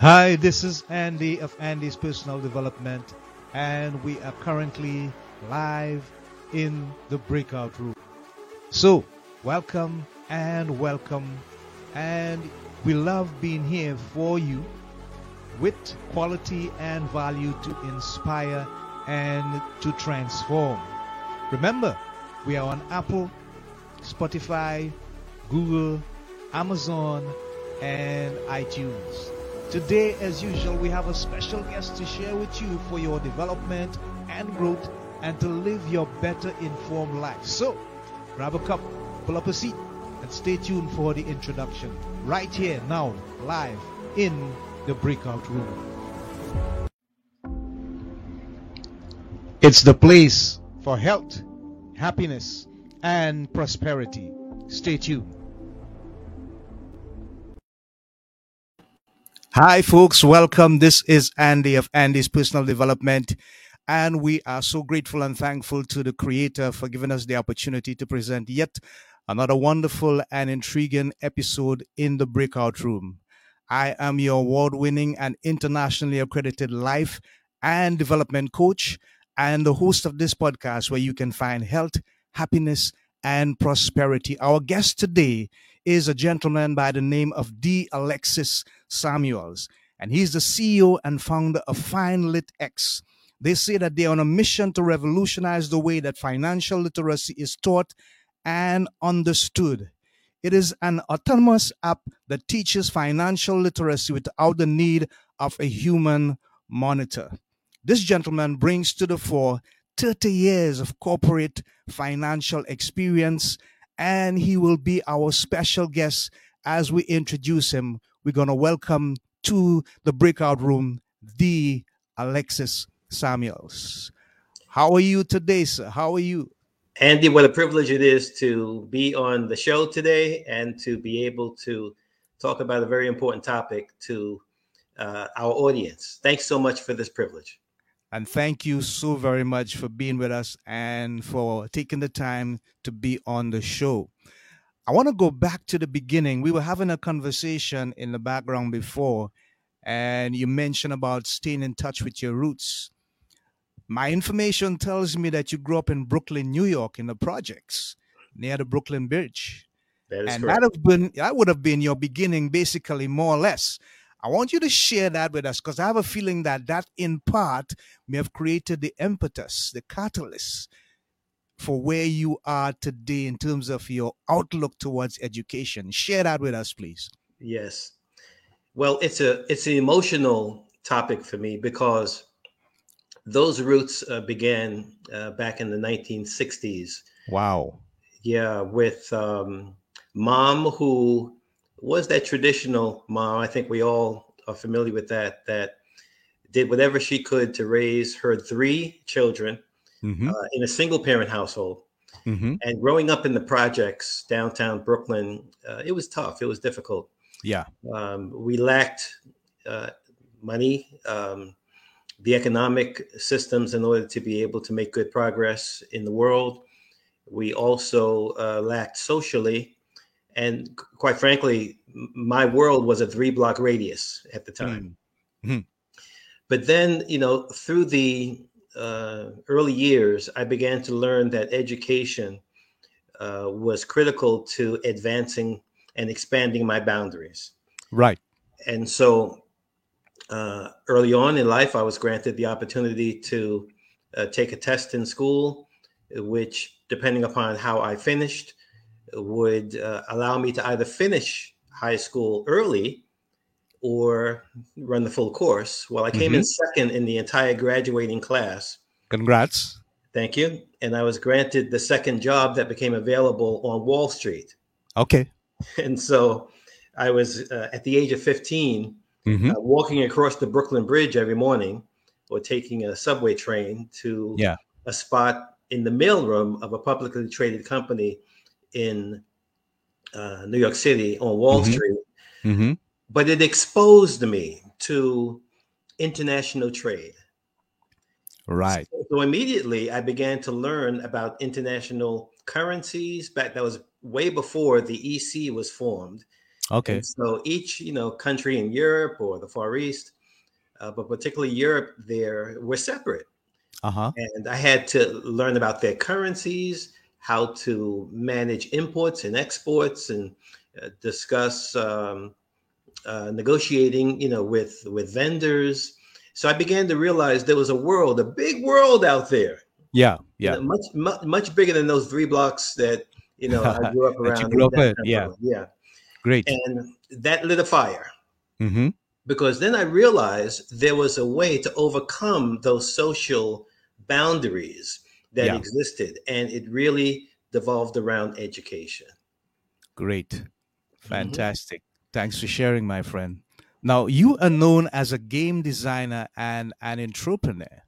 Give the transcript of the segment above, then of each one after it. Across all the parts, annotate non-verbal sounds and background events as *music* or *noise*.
Hi, this is Andy of Andy's Personal Development, and we are currently live in the breakout room. So, welcome and welcome, and we love being here for you with quality and value to inspire and to transform. Remember, we are on Apple, Spotify, Google, Amazon, and iTunes. Today, as usual, we have a special guest to share with you for your development and growth and to live your better informed life. So, grab a cup, pull up a seat, and stay tuned for the introduction. Right here, now, live in the breakout room. It's the place for health, happiness, and prosperity. Stay tuned. Hi, folks. Welcome. This is Andy of Andy's Personal Development. And we are so grateful and thankful to the Creator for giving us the opportunity to present yet another wonderful and intriguing episode in the breakout room. I am your award winning and internationally accredited life and development coach and the host of this podcast where you can find health, happiness, and prosperity. Our guest today is a gentleman by the name of D. Alexis Samuels, and he's the CEO and founder of FinLit X. They say that they're on a mission to revolutionize the way that financial literacy is taught and understood. It is an autonomous app that teaches financial literacy without the need of a human monitor. This gentleman brings to the fore 30 years of corporate financial experience and he will be our special guest as we introduce him. We're going to welcome to the breakout room the Alexis Samuels. How are you today, sir? How are you? Andy, what a privilege it is to be on the show today and to be able to talk about a very important topic to uh, our audience. Thanks so much for this privilege. And thank you so very much for being with us and for taking the time to be on the show. I want to go back to the beginning. We were having a conversation in the background before, and you mentioned about staying in touch with your roots. My information tells me that you grew up in Brooklyn, New York, in the projects near the Brooklyn Bridge. That and correct. that have been that would have been your beginning, basically, more or less. I want you to share that with us because I have a feeling that that, in part, may have created the impetus, the catalyst for where you are today in terms of your outlook towards education. Share that with us, please. Yes. Well, it's a it's an emotional topic for me because those roots uh, began uh, back in the 1960s. Wow. Yeah, with um, mom who was that traditional mom. I think we all are familiar with that. That did whatever she could to raise her three children Mm-hmm. uh, in a single parent household. Mm-hmm. And growing up in the projects downtown Brooklyn, uh, it was tough. It was difficult. Yeah. Um, we lacked uh, money, um, the economic systems in order to be able to make good progress in the world. We also uh, lacked socially. And quite frankly, my world was a three block radius at the time. Mhm. But then, you know, through the uh, early years, I began to learn that education uh, was critical to advancing and expanding my boundaries. Right. And so uh, early on in life, I was granted the opportunity to uh, take a test in school, which, depending upon how I finished, would uh, allow me to either finish high school early or run the full course. Well, I came in second in the entire graduating class. Congrats. Thank you. And I was granted the second job that became available on Wall Street. Okay. *laughs* And so I was uh, at the age of 15 Mm-hmm. uh, walking across the Brooklyn Bridge every morning or taking a subway train to Yeah. a spot in the mailroom of a publicly traded company in uh, New York City on Wall Mhm. Street. Mm-hmm. But it exposed me to international trade. Right. So immediately I began to learn about international currencies. Back that was way before the EC was formed. Okay. And so each, you know, country in Europe or the Far East, uh, but particularly Europe, there were separate. Uh huh. And I had to learn about their currencies, how to manage imports and exports, and uh, discuss um, uh, negotiating, you know, with with vendors. So I began to realize there was a world, a big world out there, Yeah. you Yeah. know, much, much much bigger than those three blocks that you know I *laughs* grew up you around. grew up in that in, yeah. yeah, Great. and that lit a fire Mm-hmm. because then I realized there was a way to overcome those social boundaries that Yeah. existed, and it really devolved around education. Great. Mm-hmm. Fantastic. Thanks for sharing, my friend. Now, you are known as a game designer and an entrepreneur.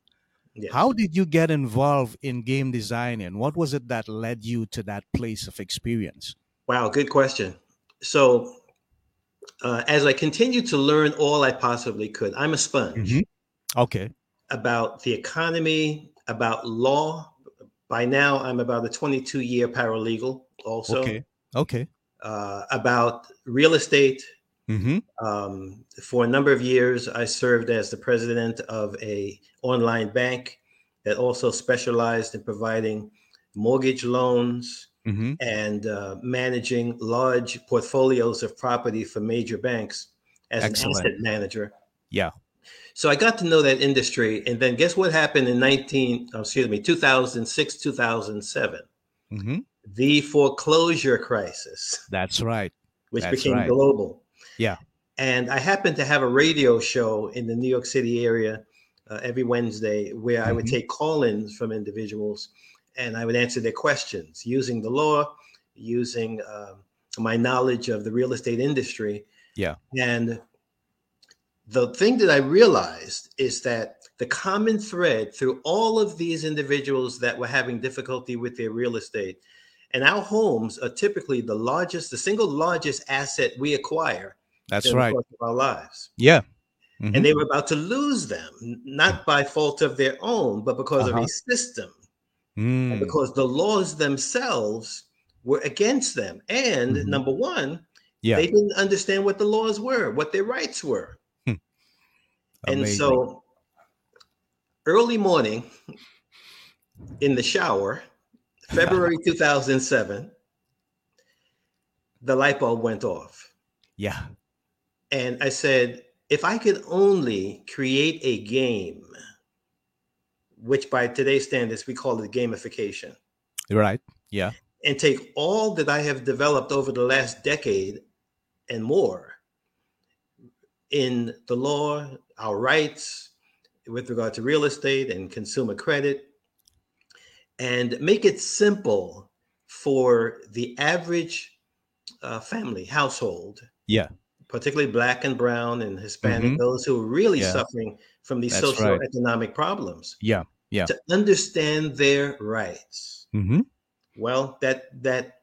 Yes. How did you get involved in game design, and What was it that led you to that place of experience? Wow, good question. So, uh, as I continued to learn all I possibly could, I'm a sponge Mhm. Okay. about the economy, about law. By now, I'm about a 22 year paralegal, also Okay. Okay. uh, about real estate. Mm-hmm. Um, for a number of years, I served as the president of a online bank that also specialized in providing mortgage loans, Mm-hmm. and uh, managing large portfolios of property for major banks as Excellent. an asset manager. Yeah. So I got to know that industry. And then guess what happened in 19, oh, excuse me, 2006, 2007? Mm-hmm. The foreclosure crisis, That's right. which That's became right. global. Yeah. And I happened to have a radio show in the New York City area uh, every Wednesday where I would Mhm. take call ins from individuals and I would answer their questions using the law, using um, my knowledge of the real estate industry. Yeah. And the thing that I realized is that the common thread through all of these individuals that were having difficulty with their real estate, and our homes are typically the largest, the single largest asset we acquire That's right. of our lives. Yeah. Mhm. And they were about to lose them, not by fault of their own, but because of Uh-huh. a system, Mm. because the laws themselves were against them. And Mhm. number one, Yeah. they didn't understand what the laws were, what their rights were. And so early morning in the shower, *laughs* February 2007, the light bulb went off. yeah. And I said, if I could only create a game, which by today's standards we call it gamification, Right. Yeah. and take all that I have developed over the last decade and more in the law, our rights with regard to real estate and consumer credit, and make it simple for the average uh, family household Yeah. particularly black and brown and Hispanic, Mhm. those who are really Yeah. suffering from these That's social right. economic problems, Yeah. Yeah. to understand their rights. Mm-hmm. Well, that that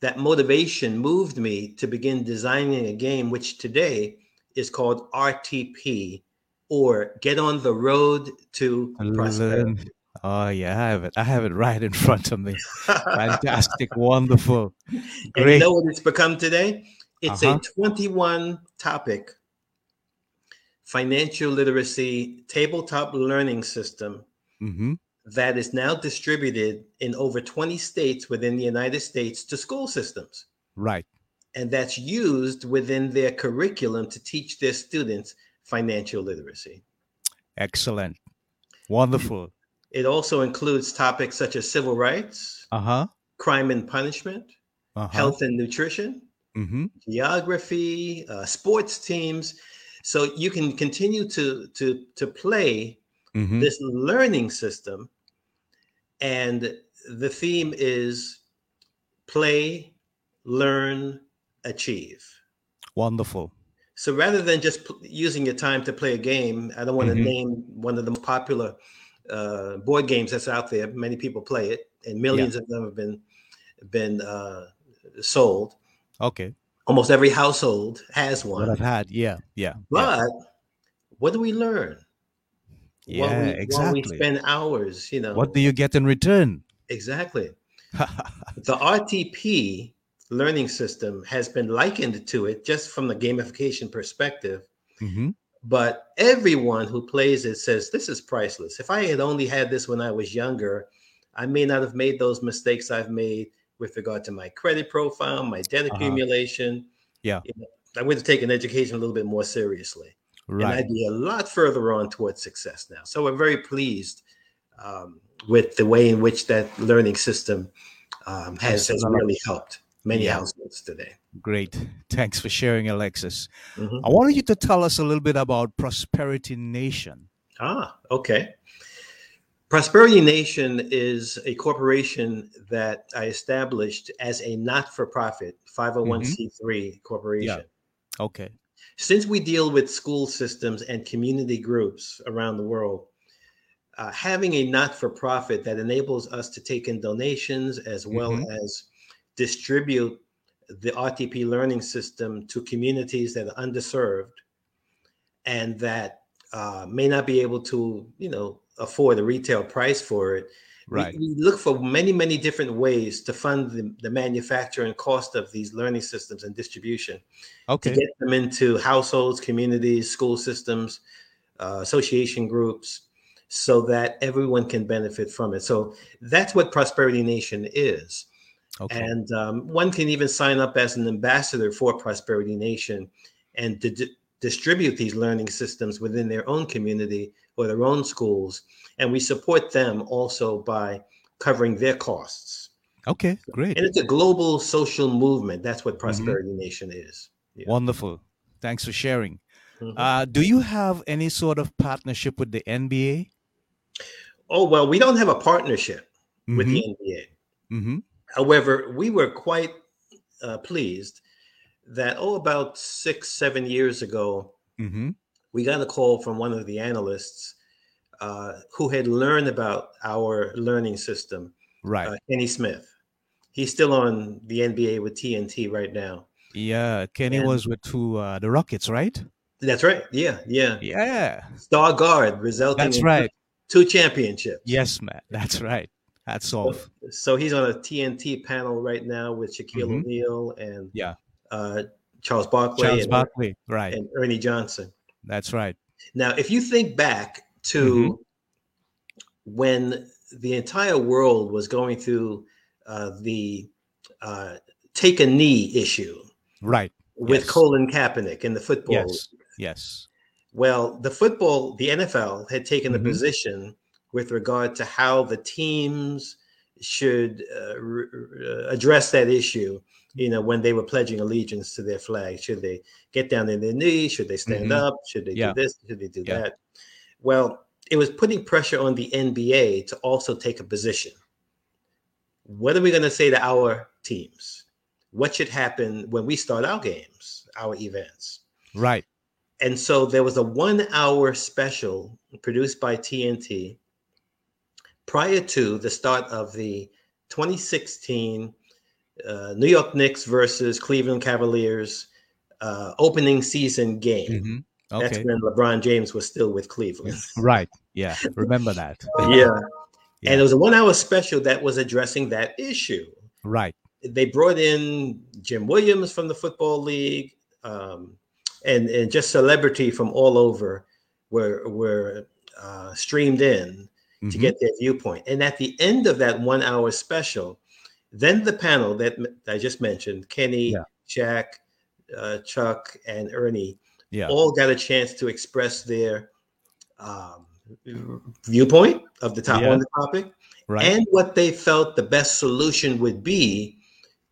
that motivation moved me to begin designing a game which today is called RTP or Get on the Road to Prosperity. Oh yeah, I have it. I have it right in front of me. Fantastic, *laughs* wonderful, And you know what it's become today? It's Uh-huh. a 21 topic financial literacy tabletop learning system hmm that is now distributed in over 20 states within the United States to school systems. Right. And that's used within their curriculum to teach their students financial literacy. Excellent. Wonderful. It also includes topics such as civil rights, Uh huh. crime and punishment, Uh huh. health and nutrition, Mm-hmm. geography, uh, sports teams. So you can continue to to to play Mm-hmm. this learning system, and the theme is play, learn, achieve. Wonderful. So rather than just p- using your time to play a game, I don't want to Mhm. name one of the most popular uh, board games that's out there. Many people play it, and millions of them have been been uh, sold. Okay. Almost every household has one. I've had. Yeah. Yeah. yeah. But what do we learn? Yeah. while we, While exactly. we spend hours, you know. What do you get in return? exactly? *laughs* The RTP learning system has been likened to it just from the gamification perspective. Mm-hmm. But everyone who plays it says, This is priceless. If I had only had this when I was younger, I may not have made those mistakes I've made with regard to my credit profile, my debt Uh-huh. accumulation. Yeah. You know, I would have taken education a little bit more seriously. And I'd be a lot further on towards success now. So we're very pleased um, with the way in which that learning system um, has, has really helped many Yeah. households today. Great. Thanks for sharing, Alexis. Mhm. I wanted you to tell us a little bit about Prosperity Nation. Ah, okay. Prosperity Nation is a corporation that I established as a not for profit 501c3 corporation. Okay. Since we deal with school systems and community groups around the world, uh, having a not for profit that enables us to take in donations as well Mhm. as distribute the RTP learning system to communities that are underserved and that uh, may not be able to, you know, afford a retail price for it. We- Right. We, look for many, many different ways to fund the, the manufacture and cost of these learning systems and distribution Okay. to get them into households, communities, school systems, uh, association groups, so that everyone can benefit from it. So that's what Prosperity Nation is. Okay. And um, one can even sign up as an ambassador for Prosperity Nation and di- distribute these learning systems within their own community or their own schools. And we support them also by covering their costs. okay. Great. And it's a global social movement. That's Mm-hmm. what Prosperity Nation is. Yeah. Wonderful. Thanks for sharing. Mhm. Uh, do you have any sort of partnership with the NBA? Oh, well, we don't have a partnership with Mhm. the NBA. However, we were quite uh, pleased that, oh, about six, seven years ago, Mhm. we got a call from one of the analysts uh, who had learned about our learning system, Right. uh, Kenny Smith. He's still on the NBA with TNT right now. yeah. Kenny and- was with two, uh, the Rockets, right? That's right. Yeah, yeah. Yeah. Star guard, resulting That's in right. two championships. Yes, man. That's right. Hats off. So he's on a TNT panel right now with Shaquille Mhm. O'Neal and Yeah. uh, Charles Barkley Charles and, Barkley. Right. and Ernie Johnson. That's right. Now, if you think back to Mm-hmm. when the entire world was going through uh, the uh, take a knee issue Right. with Yes. Colin Kaepernick in the football. Yes. Yes. Well, the football, the NFL had taken a Mhm. position with regard to how the teams should uh, r- r- address that issue. You know, when they were pledging allegiance to their flag, should they get down on their knees? Should they stand Mhm. up? Should they Yeah. do this? Should they do Yeah. that? Well, it was putting pressure on the NBA to also take a position. What are we going to say to our teams? What should happen when we start our games, our events? Right. And so there was a one hour special produced by TNT prior to the start of the 2016 uh, New York Knicks versus Cleveland Cavaliers uh, opening season game. Mhm. That's when LeBron James was still with Cleveland. *laughs* Right. Yeah. Remember that. *laughs* yeah. Yeah. And it was a one hour special that was addressing that issue. Right. they brought in Jim Williams from the Football League, um, and and just celebrity from all over were were uh, streamed in to Mhm. get their viewpoint. And at the end of that one hour special, then the panel that I just mentioned, Kenny, Yeah. Shaq, uh, Chuck, and Ernie, Yeah. all got a chance to express their um, viewpoint of the top Yeah. on the topic Right. and what they felt the best solution would be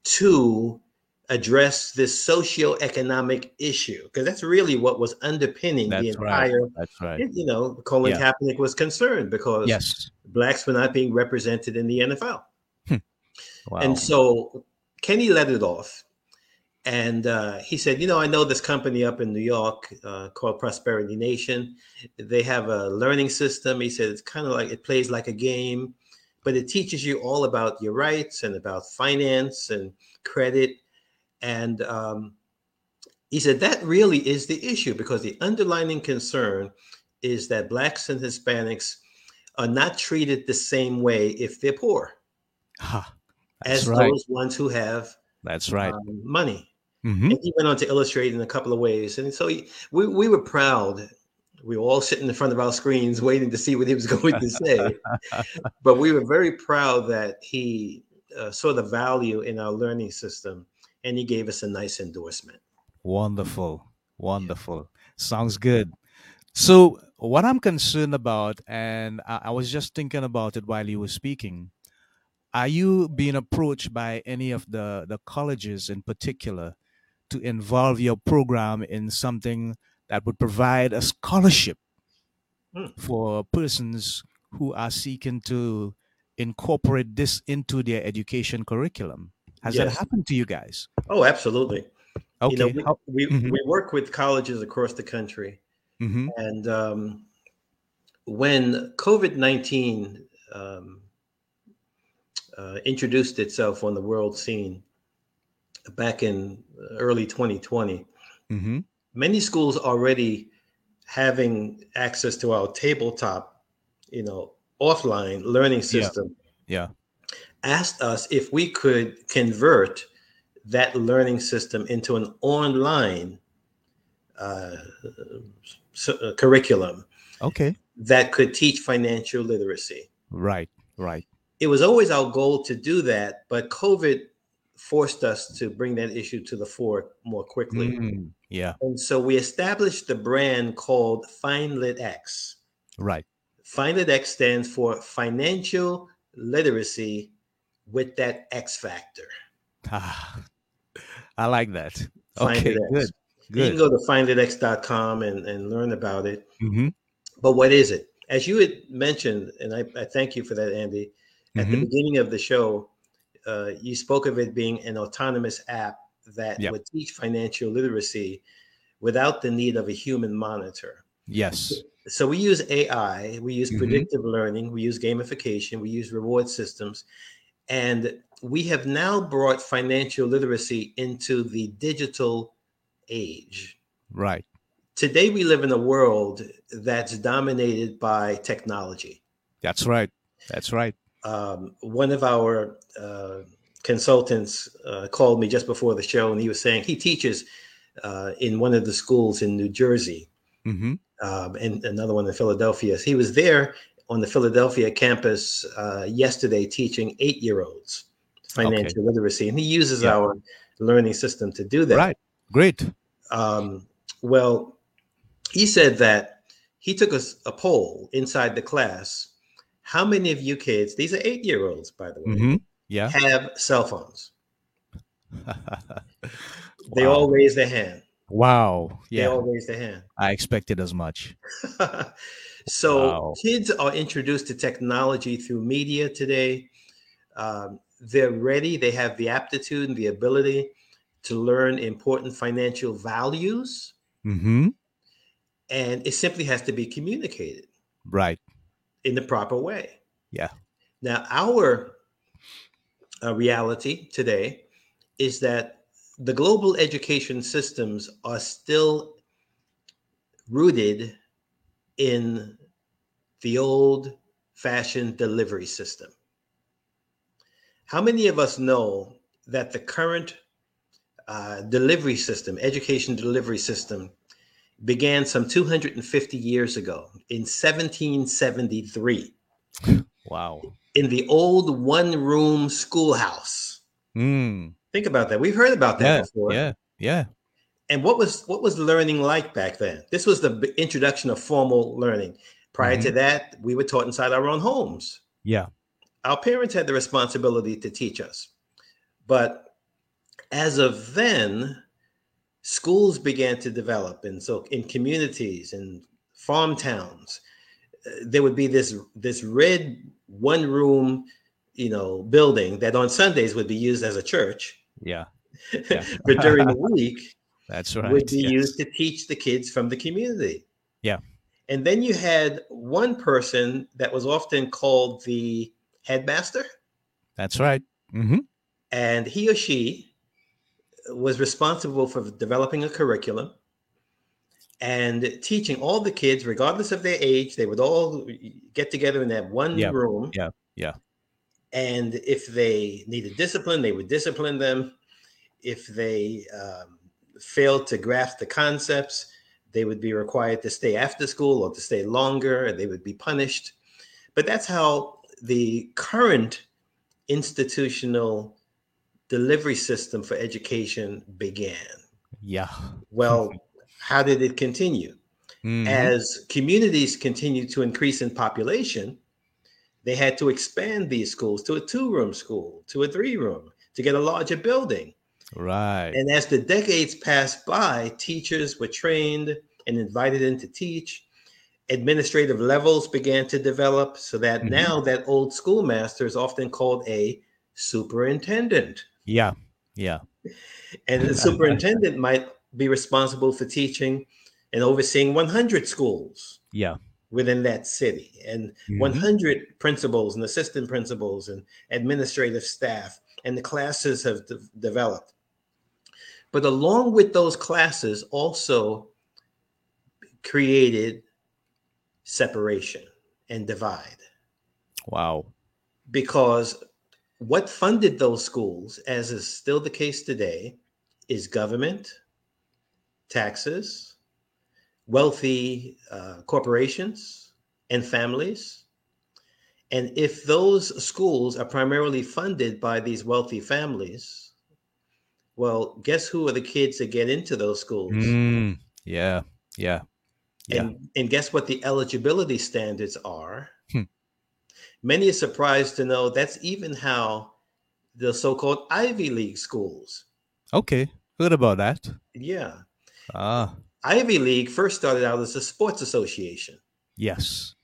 to address this socio-economic issue because that's really what was underpinning the That's right. entire That's right. you know colin Yeah. kaepernick was concerned because Yes. blacks were not being represented in the nfl Wow. and so kenny let it off and uh, he said you know i know this company up in new york uh, called prosperity nation they have a learning system he said it's kind of like it plays like a game but it teaches you all about your rights and about finance and credit and um, he said that really is the issue because the underlying concern is that blacks and hispanics are not treated the same way if they're poor. That's as right. those ones who have That's right. um, money. Mhm. And he went on to illustrate in a couple of ways. And so he, we, we were proud. We were all sitting in front of our screens waiting to see what he was *laughs* going to say. *laughs* but we were very proud that he uh, saw the value in our learning system and he gave us a nice endorsement. Wonderful. Wonderful. Sounds good. So, what I'm concerned about, and I, I was just thinking about it while you were speaking, are you being approached by any of the, the colleges in particular to involve your program in something that would provide a scholarship Hmm. for persons who are seeking to incorporate this into their education curriculum? Has that happened to you guys? Oh, absolutely. Okay. You know, we, we, Mhm. we work with colleges across the country. Mhm. And um, when COVID 19 um, uh, introduced itself on the world scene back in early 2020, Mhm. many schools already having access to our tabletop, you know, offline learning Yeah. system Yeah. Asked us if we could convert that learning system into an online uh, uh, curriculum Okay. that could teach financial literacy. Right. Right. It was always our goal to do that, but COVID forced us to bring that issue to the fore more quickly. Mm, yeah. And so we established the brand called FinLitX. Right. FinLitX stands for financial literacy with that X factor. Ah, I like that. Find Okay. it X. Good. You can go to finditx.com and, and learn about it. hmm But what is it? As you had mentioned, and I, I thank you for that, Andy, at the Mhm. beginning of the show, uh, you spoke of it being an autonomous app that Yep. would teach financial literacy without the need of a human monitor. Yes. So we use AI, we use Mhm. predictive learning, we use gamification, we use reward systems, and we have now brought financial literacy into the digital age. Right. Today, we live in a world that's dominated by technology. That's right. That's right. Um, one of our uh, consultants uh, called me just before the show, and he was saying he teaches uh, in one of the schools in New Jersey hmm um, and another one in Philadelphia. He was there on the Philadelphia campus uh, yesterday teaching eight year olds financial literacy, and he uses Yeah. our learning system to do that. Right. Great. Um, well, he said that he took a, a poll inside the class. How many of you kids, these are eight year olds, by the way, hmm Yeah. have cell phones? *laughs* They wow. all raise their hand. Wow. Yeah. They all raise their hand. I expected as much. *laughs* so Wow. kids are introduced to technology through media today. Um, they're ready. They have the aptitude and the ability to learn important financial values, hmm and it simply has to be communicated Right. in the proper way. Yeah. Now, our uh, reality today is that the global education systems are still rooted in the old fashioned delivery system. How many of us know that the current uh, delivery system, education delivery system, began some 250 years ago in 1773 Wow. in the old one room schoolhouse? Mm. Think about that. We've heard about that Yeah. before. Yeah. Yeah. And what was what was learning like back then? This was the introduction of formal learning. Prior to that, we were taught inside our own homes. Yeah. Our parents had the responsibility to teach us. But as of then, schools began to develop. And so in communities and farm towns, uh, there would be this this red one room, you know, building that on Sundays would be used as a church. Yeah. Yeah. *laughs* but during the *laughs* week, That's right. would be yes. used to teach the kids from the community. Yeah. And then you had one person that was often called the headmaster, That's right. hmm and he or she was responsible for developing a curriculum and teaching all the kids, regardless of their age. They would all get together in that one Yeah. room. Yeah. Yeah. And if they needed discipline, they would discipline them. if they um, failed to grasp the concepts, they would be required to stay after school or to stay longer, and they would be punished. But that's how the current institutional delivery system for education began. Yeah. Well, how did it continue? Mhm. As communities continued to increase in population, they had to expand these schools to a two room school, to a three room, to get a larger building. Right. And as the decades passed by, teachers were trained and invited in to teach. Administrative levels began to develop so that Mhm. now that old schoolmaster is often called a superintendent. yeah. Yeah. And the superintendent might be responsible for teaching and overseeing 100 schools Yeah. within that city and Mhm. 100 principals and assistant principals and administrative staff. And the classes have de- developed. But along with those classes, also created separation and divide Wow. because what funded those schools, as is still the case today, is government, taxes, wealthy uh, corporations, and families. And if those schools are primarily funded by these wealthy families, well, guess who are the kids that get into those schools? Mm, yeah. Yeah. Yeah. And, and guess what the eligibility standards are? Hmm. Many are surprised to know that's even how the so called Ivy League schools. Okay. Heard about that. Yeah. Ah. Ivy League first started out as a sports association, Yes.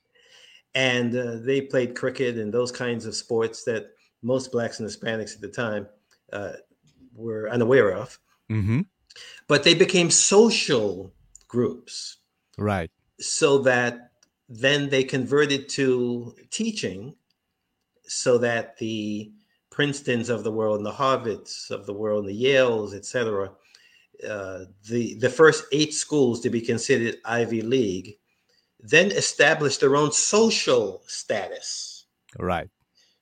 and uh, they played cricket and those kinds of sports that most Blacks and Hispanics at the time uh, were unaware of. Mm-hmm. But they became social groups. Right. so that then they converted to teaching so that the princetons of the world and the harvards of the world and the yales etc uh, the the first eight schools to be considered ivy league then established their own social status Right.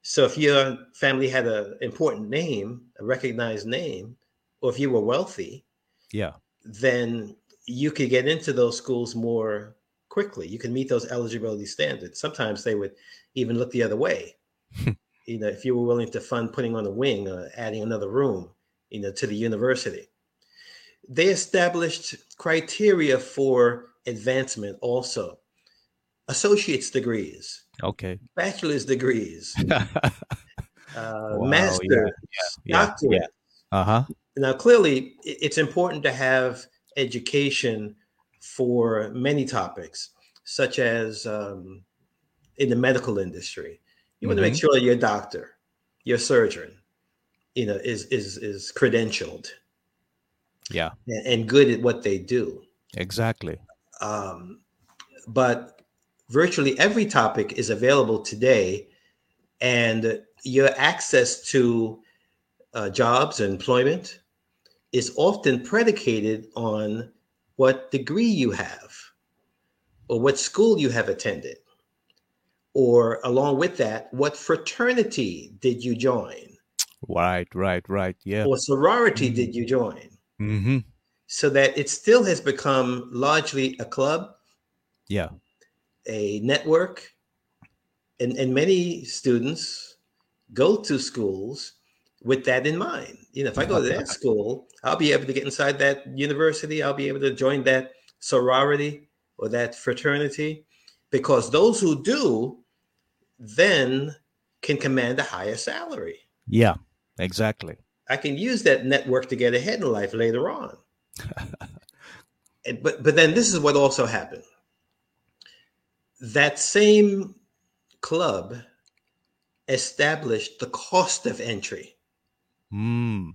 So if your family had an important name a recognized name or if you were wealthy Yeah. then you could get into those schools more quickly. You can meet those eligibility standards. Sometimes they would even look the other way. *laughs* you know, if you were willing to fund putting on a wing or adding another room, you know, to the university. They established criteria for advancement also. Associate's degrees, Okay. bachelor's degrees, *laughs* uh, Wow, master's, yeah, doctorate. Uh huh. Now, clearly, it's important to have education for many topics, such as um, in the medical industry. You want to make sure your doctor, your surgeon, you know, is is is credentialed Yeah. and, and good at what they do. Exactly. Um, but virtually every topic is available today, and your access to uh, jobs and employment is often predicated on what degree you have, or what school you have attended, or along with that, what fraternity did you join, Right. Right. Right. Yeah. or sorority did you join, Mm-hmm. so that it still has become largely a club Yeah. A network and, and many students go to schools with that in mind you know if i go to that *laughs* school i'll be able to get inside that university i'll be able to join that sorority or that fraternity because those who do then can command a higher salary Yeah. Exactly. I can use that network to get ahead in life later on. *laughs* And- but but then this is what also happened. That same club established the cost of entry Mm.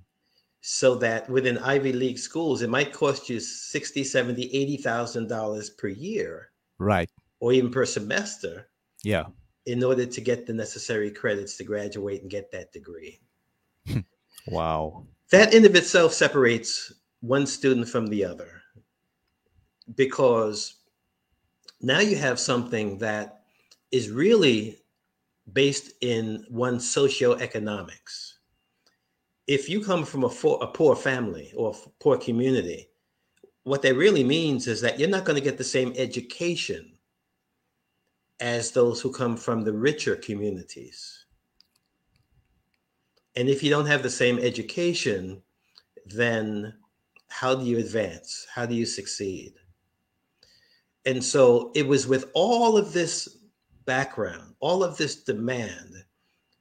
so that within Ivy League schools it might cost you 60, 70, 80,000 dollars per year Right. or even per semester Yeah. in order to get the necessary credits to graduate and get that degree. *laughs* Wow. that in of itself separates one student from the other because now you have something that is really based in one's socioeconomics if you come from a, for, a poor family or a poor community, what that really means is that you're not going to get the same education as those who come from the richer communities. And if you don't have the same education, then how do you advance? How do you succeed? And so it was with all of this background, all of this demand,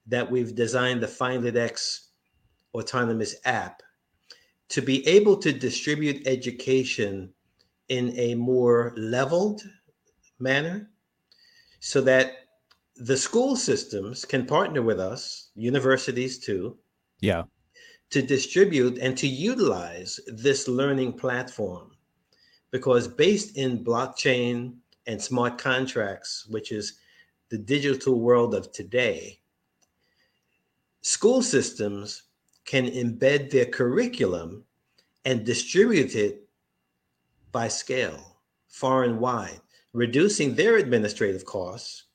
that we've designed the Find X autonomous app to be able to distribute education in a more leveled manner so that the school systems can partner with us, universities too. Yeah. To distribute and to utilize this learning platform. Because based in blockchain and smart contracts, which is the digital world of today, school systems can embed their curriculum and distribute it by scale, far and wide, reducing their administrative costs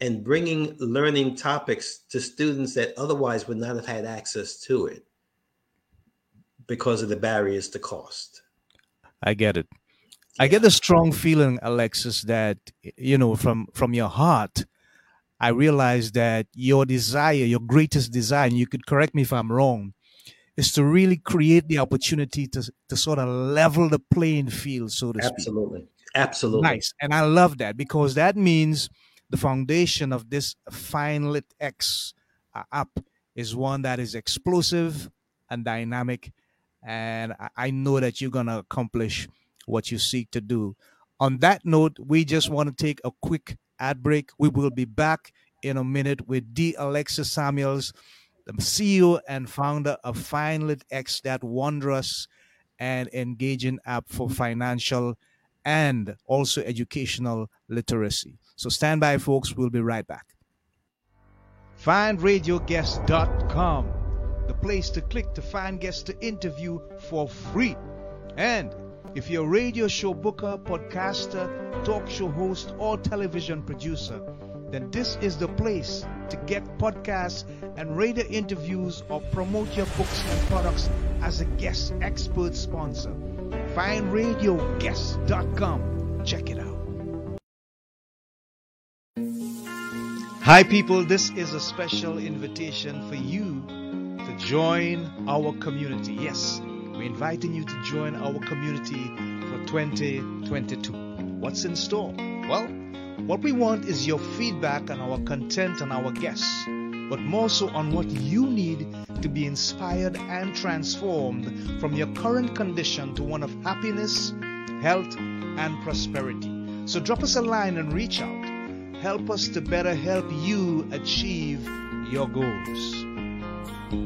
and bringing learning topics to students that otherwise would not have had access to it because of the barriers to cost. I get it. I get a strong feeling, Alexis, that you know from from your heart I realize that your desire, your greatest desire, and you could correct me if I'm wrong, is to really create the opportunity to, to sort of level the playing field, so to Absolutely. speak. Absolutely. Absolutely. Nice. And I love that because that means the foundation of this FinLit X uh, app is one that is explosive and dynamic. And I know that you're going to accomplish what you seek to do. On that note, we just want to take a quick ad break. We will be back in a minute with D. Alexis Samuels, the CEO and founder of FinLit X, that wondrous and engaging app for financial and also educational literacy. So stand by, folks. We'll be right back. FindRadioGuest.com, the place to click to find guests to interview for free. And if you're a radio show booker, podcaster, talk show host, or television producer, then this is the place to get podcasts and radio interviews or promote your books and products as a guest expert sponsor. Find FindRadioGuest.com. Check it out. Hi, people. This is a special invitation for you to join our community. Yes, we're inviting you to join our community for 2022. What's in store? Well, what we want is your feedback on our content and our guests, but more so on what you need to be inspired and transformed from your current condition to one of happiness, health, and prosperity. So drop us a line and reach out. Help us to better help you achieve your goals.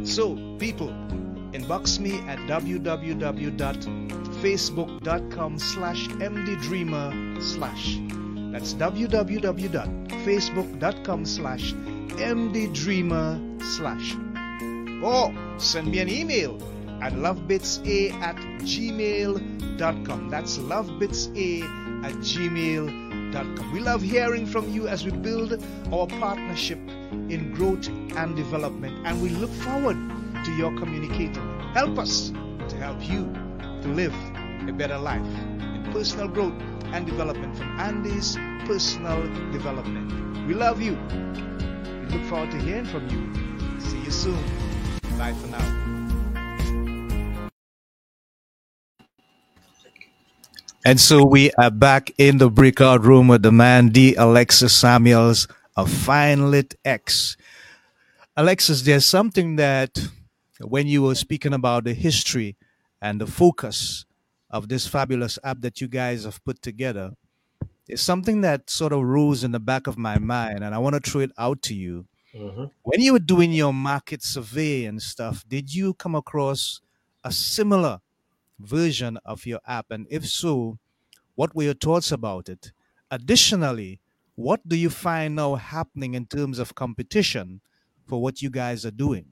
So, people, inbox me at www.facebook.com slash mddreamer slash. That's www.facebook.com slash mddreamer slash. Or send me an email at lovebitsa at gmail.com that's lovebitsa at gmail.com we love hearing from you as we build our partnership in growth and development and we look forward to your communicator. Help us to help you to live a better life in personal growth and development from Andy's Personal Development. We love you. We look forward to hearing from you. See you soon. Bye for now. And so we are back in the breakout room with the man D. Alexis Samuels of FinLit X. Alexis, there's something that when you were speaking about the history and the focus of this fabulous app that you guys have put together, it's something that sort of rose in the back of my mind, and I want to throw it out to you. Mm-hmm. When you were doing your market survey and stuff, did you come across a similar version of your app? And if so, what were your thoughts about it? Additionally, what do you find now happening in terms of competition for what you guys are doing?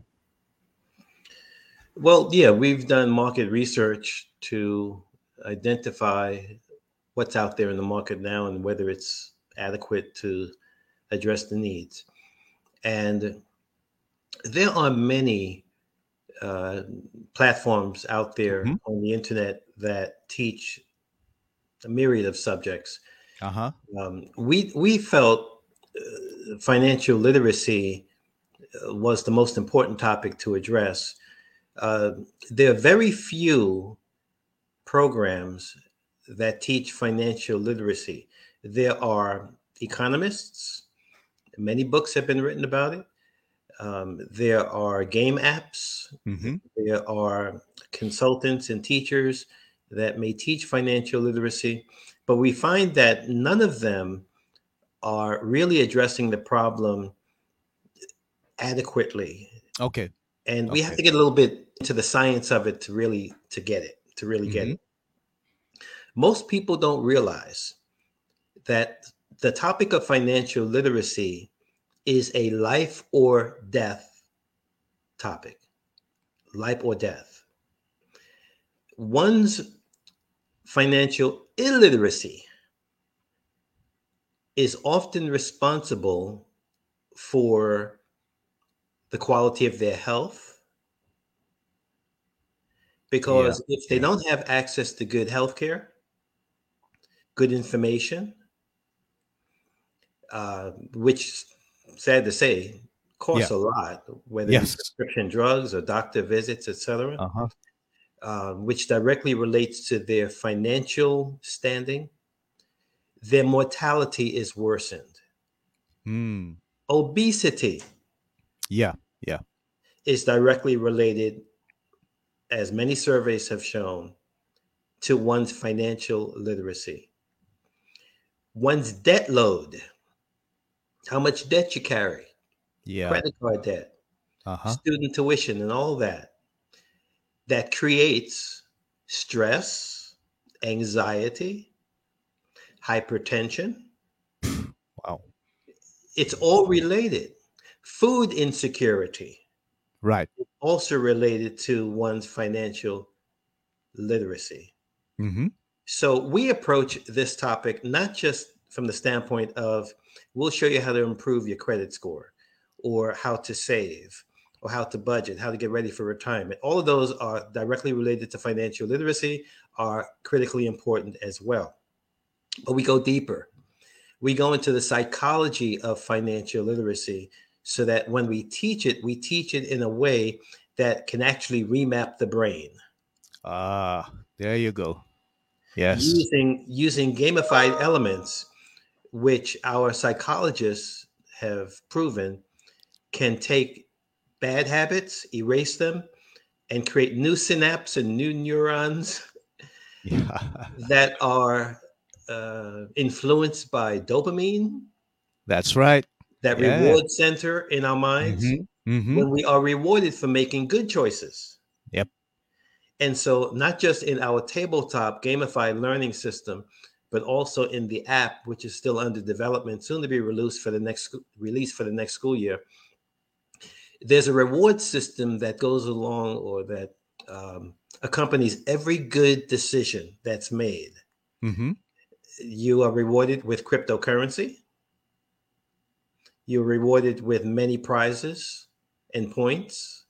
Well, yeah, we've done market research to identify what's out there in the market now and whether it's adequate to address the needs. And there are many uh, platforms out there mm-hmm. on the internet that teach a myriad of subjects. Uh-huh. Um, we we felt uh, financial literacy uh, was the most important topic to address. Uh, there are very few programs that teach financial literacy. There are economists. Many books have been written about it. Um, there are game apps. Mm-hmm. There are consultants and teachers that may teach financial literacy, but we find that none of them are really addressing the problem adequately. Okay. And we have to get a little bit into the science of it to really to get it, to really mm-hmm. get it. Most people don't realize that the topic of financial literacy is a life or death topic. Life or death. One's financial illiteracy is often responsible for the quality of their health. Because yeah. if they don't have access to good health care, good information, uh, which sad to say costs yeah. a lot, whether yes. it's prescription drugs or doctor visits, etc. Uh-huh. Uh, which directly relates to their financial standing, their mortality is worsened. Mm. Obesity, yeah, yeah, is directly related, as many surveys have shown, to one's financial literacy. One's debt load how much debt you carry, yeah, credit card debt, uh-huh. student tuition, and all that. That creates stress, anxiety, hypertension. Wow. It's all related. Food insecurity. Right. Also related to one's financial literacy. Mm-hmm. So we approach this topic not just from the standpoint of we'll show you how to improve your credit score or how to save or how to budget, how to get ready for retirement. All of those are directly related to financial literacy, are critically important as well. But we go deeper. We go into the psychology of financial literacy so that when we teach it, we teach it in a way that can actually remap the brain. Ah, there you go. Yes. Using using gamified elements which our psychologists have proven can take bad habits, erase them, and create new synapses and new neurons yeah. *laughs* that are uh, influenced by dopamine. That's right. That yeah. reward center in our minds mm-hmm. Mm-hmm. when we are rewarded for making good choices. Yep. And so, not just in our tabletop gamified learning system, but also in the app, which is still under development, soon to be released for the next release for the next school year. There's a reward system that goes along or that um, accompanies every good decision that's made. Mm-hmm. You are rewarded with cryptocurrency. You're rewarded with many prizes and points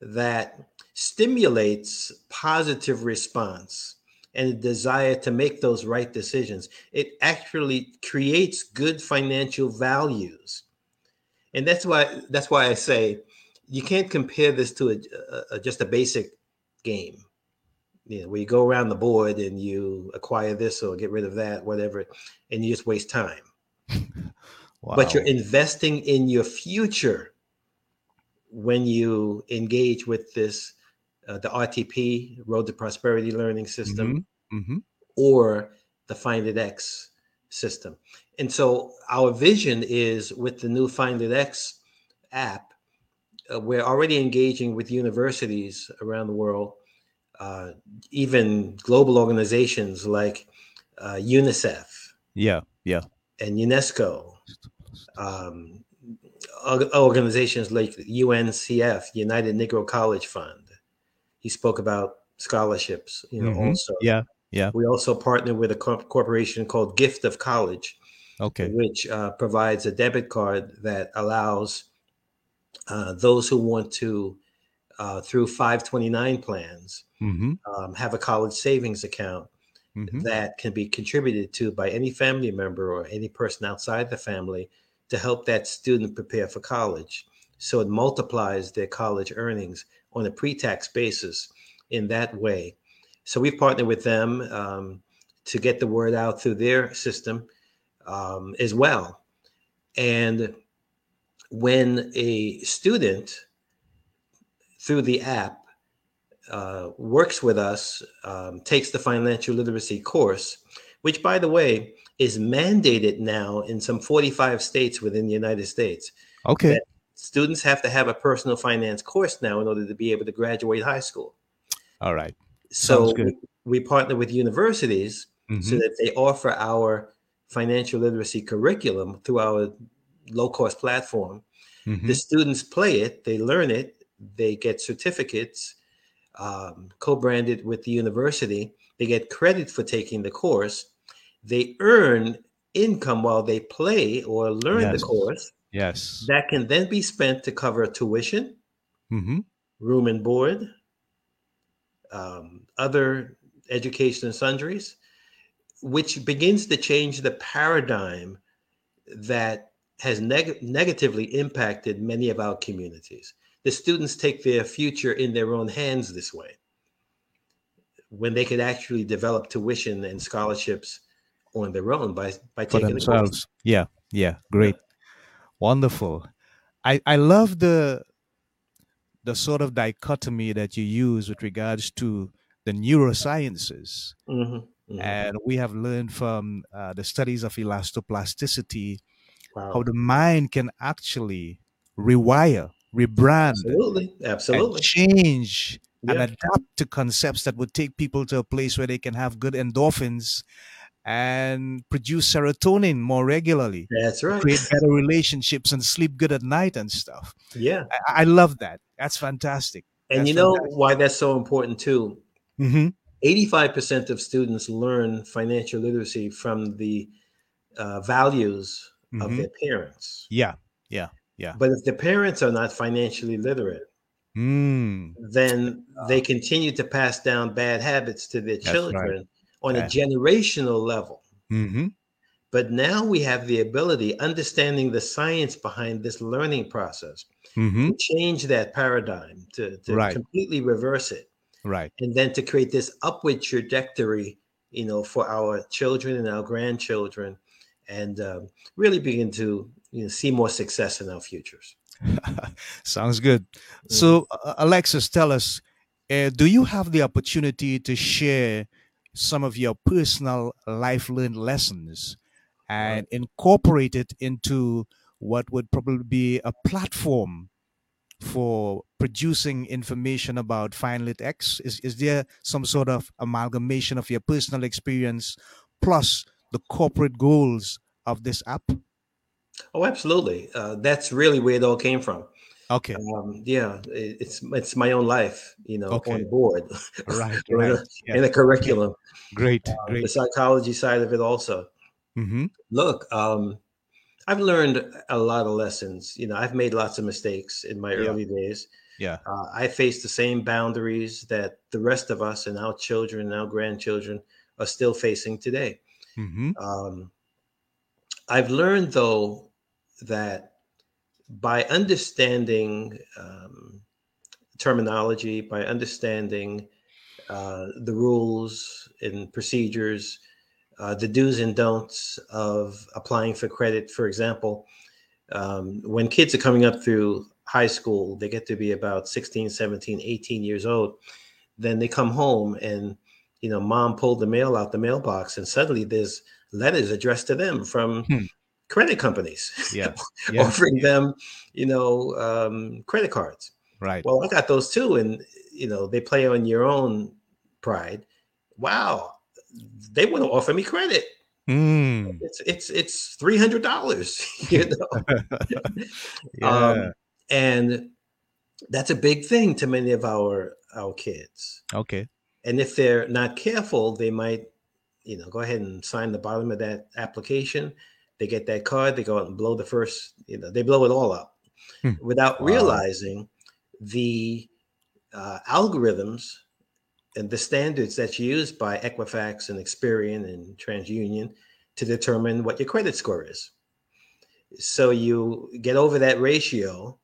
that stimulates positive response and a desire to make those right decisions. It actually creates good financial values. And that's why that's why I say you can't compare this to a, a, just a basic game. You know, where you go around the board and you acquire this or get rid of that, whatever, and you just waste time. *laughs* wow. But you're investing in your future when you engage with this uh, the RTP, Road to Prosperity Learning System, mm-hmm. Mm-hmm. or the FinLit X system. And so our vision is with the new FinLit X app, uh, we're already engaging with universities around the world, uh, even global organizations like uh, UNICEF. Yeah, yeah. And UNESCO. Um, organizations like UNCF, United Negro College Fund he spoke about scholarships, you know, mm-hmm. also. Yeah. Yeah. We also partner with a corporation called Gift of College. Okay. Which uh, provides a debit card that allows uh, those who want to uh, through 529 plans Mm-hmm. um, have a college savings account Mm-hmm. that can be contributed to by any family member or any person outside the family to help that student prepare for college. So it multiplies their college earnings on a pre tax basis in that way. So we've partnered with them um, to get the word out through their system um, as well. And when a student through the app uh, works with us, um, takes the financial literacy course, which, by the way, is mandated now in some 45 states within the United States. Okay. Students have to have a personal finance course now in order to be able to graduate high school. All right. So we, we partner with universities so Mhm. that they offer our financial literacy curriculum through our low cost platform. Mhm. The students play it, they learn it, they get certificates um, co branded with the university. They get credit for taking the course. They earn income while they play or learn Yes. the course. Yes. That can then be spent to cover tuition, Mm-hmm. room and board, um, other education and sundries, which begins to change the paradigm that has neg- negatively impacted many of our communities. The students take their future in their own hands this way when they could actually develop tuition and scholarships on their own by, by taking the course. themselves. Yeah. Yeah. Great. Wonderful. I I love the the sort of dichotomy that you use with regards to the neurosciences. Mhm, mhm. And we have learned from uh, the studies of elastoplasticity Wow. how the mind can actually rewire, rebrand, Absolutely. and Absolutely. change and adapt to concepts that would take people to a place where they can have good endorphins and produce serotonin more regularly, That's right. create better relationships, and sleep good at night and stuff. Yeah. I, I love that. That's fantastic. And That's you know fantastic. why that's so important too? Mm-hmm. 85% of students learn financial literacy from the uh, values of Mhm. their parents. Yeah. Yeah. Yeah. But if the parents are not financially literate, Mm. then they continue to pass down bad habits to their That's right. On a generational level. Mm-hmm. But now we have the ability, understanding the science behind this learning process, Mm-hmm. to change that paradigm, to, to Right. completely reverse it. Right. and then to create this upward trajectory you know for our children and our grandchildren and um, really begin to you know see more success in our futures *laughs* Sounds good. So, uh, Alexis, tell us uh, do you have the opportunity to share some of your personal life learned lessons and incorporate it into what would probably be a platform for producing information about FinLit X? Is, is there some sort of amalgamation of your personal experience plus the corporate goals of this app? oh absolutely uh, that's really where it all came from Okay. um, yeah it- it's it's my own life you know Okay. on board Right. *laughs* in, right. a, Yeah. in a curriculum Great. the Great. psychology side of it also Mm-hmm. look um, i've learned a lot of lessons you know i've made lots of mistakes in my Yeah. early days Yeah. uh, I face the same boundaries that the rest of us and our children and our grandchildren are still facing today. Mm-hmm. Um, I've learned, though, that by understanding um, terminology, by understanding uh, the rules and procedures, uh, the do's and don'ts of applying for credit, for example, um, when kids are coming up through high school, they get to be about 16, 17, 18 years old. Then they come home and, you know, mom pulled the mail out the mailbox and suddenly there's letters addressed to them from Hmm. Credit companies *laughs* Yeah. *laughs* Yeah. offering them, you know, um, credit cards. Right. Well, I got those too. And, you know, they play on your own pride. Wow. They want to offer me credit. Mm. It's, it's, it's $300, *laughs* you know? Yeah. Um, and that's a big thing to many of our our kids. okay. And if they're not careful, they might, you know, go ahead and sign the bottom of that application. They get that card, they go out and blow the first, you know, they blow it all up Hmm. without Wow. realizing the uh, algorithms and the standards that's used by Equifax and Experian and TransUnion to determine what your credit score is. So you get over that ratio,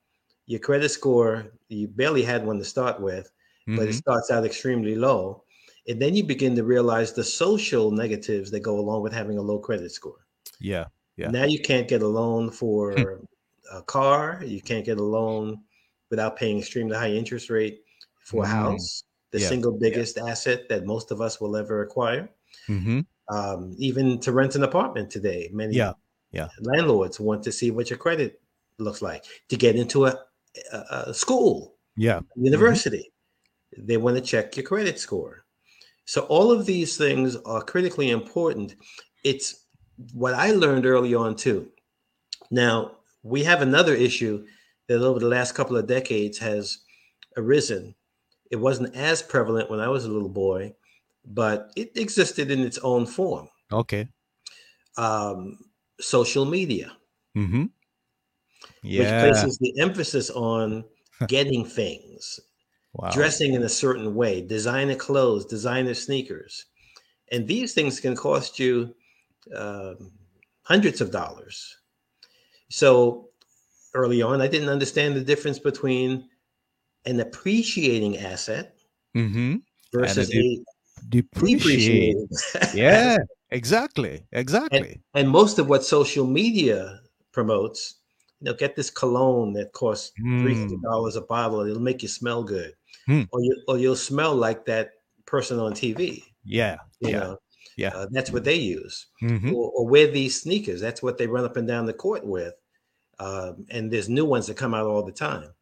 your credit score, you barely had one to start with, mm-hmm. but it mm-hmm. starts out extremely low. And then you begin to realize the social negatives that go along with having a low credit score. Yeah. Yeah. Now you can't get a loan for hmm. a car. You can't get a loan without paying extremely high interest rate for mm-hmm. a house, the yeah. single biggest yeah. asset that most of us will ever acquire. Mm-hmm. Um, even to rent an apartment today, many yeah. Yeah. landlords want to see what your credit looks like to get into a, a, a school, yeah, university. Mm-hmm. They want to check your credit score. So all of these things are critically important. It's what I learned early on too. Now we have another issue that over the last couple of decades has arisen. It wasn't as prevalent when I was a little boy, but it existed in its own form. Okay. Um, social media, mm-hmm. yeah. which places the emphasis on *laughs* getting things, wow. dressing in a certain way, designer clothes, designer sneakers. And these things can cost you um, hundreds of dollars. So early on, I didn't understand the difference between an appreciating asset mm-hmm. versus a, depreciating. *laughs* yeah, exactly, exactly. And, and, most of what social media promotes, you know, get this cologne that costs mm. three hundred dollars a bottle. It'll make you smell good, mm. or you or you'll smell like that person on TV. Yeah, you yeah. know. Yeah, uh, that's what they use, mm-hmm. or, or, wear these sneakers. That's what they run up and down the court with. Um, and there's new ones that come out all the time.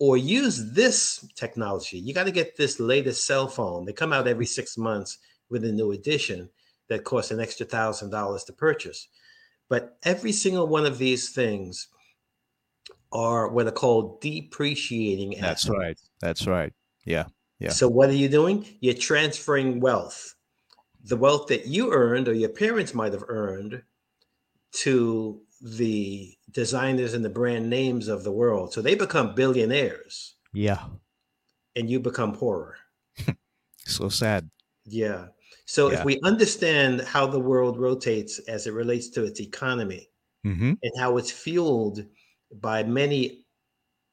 Or use this technology. You got to get this latest cell phone. They come out every six months with a new edition that costs an extra thousand dollars to purchase. But every single one of these things are what are called depreciating assets. That's right. That's right. Yeah. Yeah. So what are you doing? You're transferring wealth the wealth that you earned or your parents might have earned to the designers and the brand names of the world. So they become billionaires. Yeah. And you become poorer. *laughs* so sad. Yeah. So yeah. if we understand how the world rotates as it relates to its economy mm-hmm. and how it's fueled by many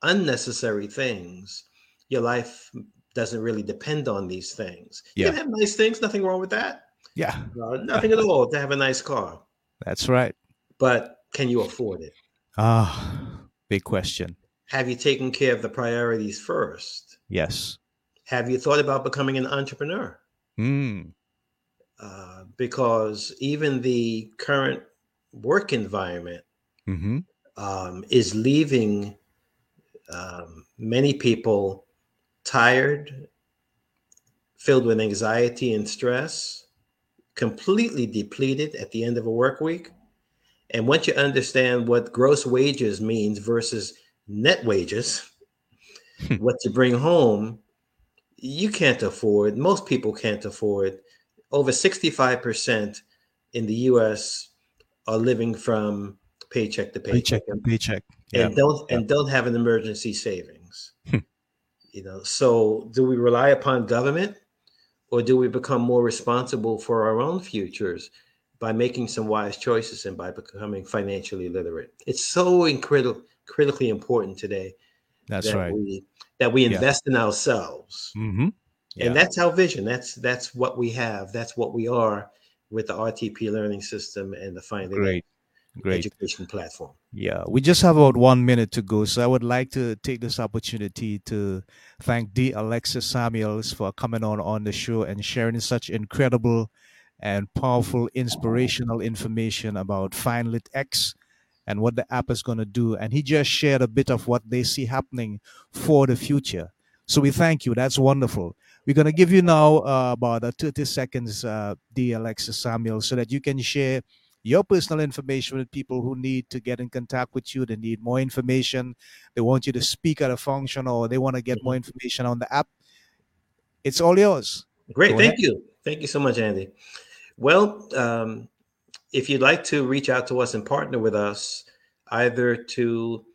unnecessary things, your life doesn't really depend on these things. You can have nice things, nothing wrong with that. Yeah. Uh, nothing at all to have a nice car. That's right. But can you afford it? Ah, big question. Have you taken care of the priorities first? Yes. Have you thought about becoming an entrepreneur? Mm. Uh, because even the current work environment mm-hmm. um, is leaving um, many people tired, filled with anxiety and stress, completely depleted at the end of a work week. And once you understand what gross wages means versus net wages, hmm. what you bring home, you can't afford, most people can't afford. Over 65% in the US are living from paycheck to paycheck. Paycheck and paycheck. Yeah. And don't yeah. and don't have an emergency savings. You know, so do we rely upon government or do we become more responsible for our own futures by making some wise choices and by becoming financially literate? It's so incredible, critically important today. That's that right. We, that we invest yeah. in ourselves, mm-hmm. yeah. and that's our vision. That's that's what we have. That's what we are with the RTP learning system and the Finding Great. Great. education platform. Yeah, we just have about one minute to go. So I would like to take this opportunity to thank D. Alexis Samuels for coming on on the show and sharing such incredible and powerful, inspirational information about FinLit X and what the app is going to do. And he just shared a bit of what they see happening for the future. So we thank you. That's wonderful. We're going to give you now uh, about uh, 30 seconds, uh, D. Alexis Samuel, so that you can share your personal information with people who need to get in contact with you. They need more information. They want you to speak at a function or they want to get more information on the app. It's all yours. Great. Go Thank ahead. you. Thank you so much, Andy. Well, um, if you'd like to reach out to us and partner with us, either to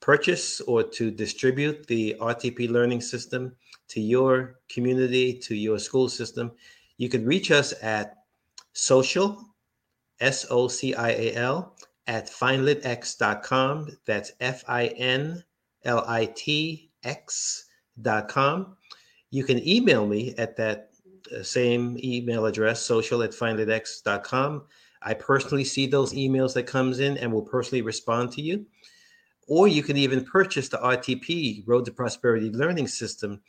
purchase or to distribute the RTP learning system, to your community, to your school system, you can reach us at social, S O C I A L, at finlitx.com. That's F I N L I T X.com. You can email me at that uh, same email address, social at finlitx.com. I personally see those emails that comes in and will personally respond to you. Or you can even purchase the RTP, Road to Prosperity Learning System,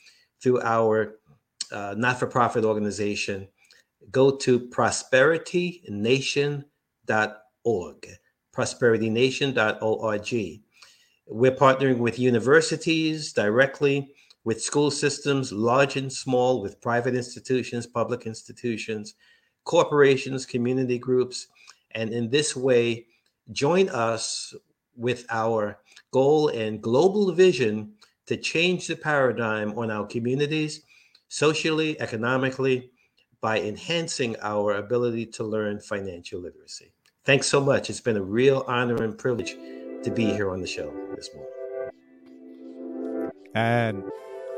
through our uh, not-for-profit organization. Go to prosperitynation.org, prosperitynation.org. We're partnering with universities directly, with school systems, large and small, with private institutions, public institutions, corporations, community groups. And in this way, join us with our goal and global vision to change the paradigm on our communities, socially, economically, by enhancing our ability to learn financial literacy. Thanks so much. It's been a real honor and privilege to be here on the show this morning. And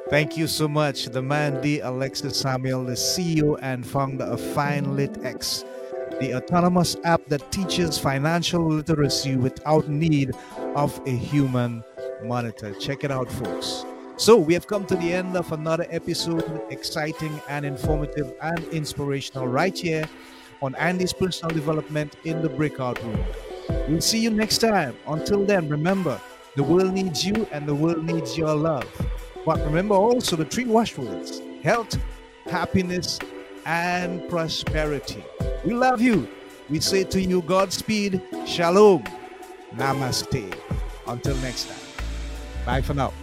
thank you so much, the man D. Alexis Samuel, the CEO and founder of FinLitX, the autonomous app that teaches financial literacy without need of a human monitor. Check it out, folks. So, we have come to the end of another episode, exciting and informative and inspirational, right here on Andy's Personal Development in the Breakout Room. We'll see you next time. Until then, remember the world needs you and the world needs your love. But remember also the three watchwords health, happiness, and prosperity. We love you. We say to you, Godspeed, Shalom, Namaste. Until next time. Bye for now.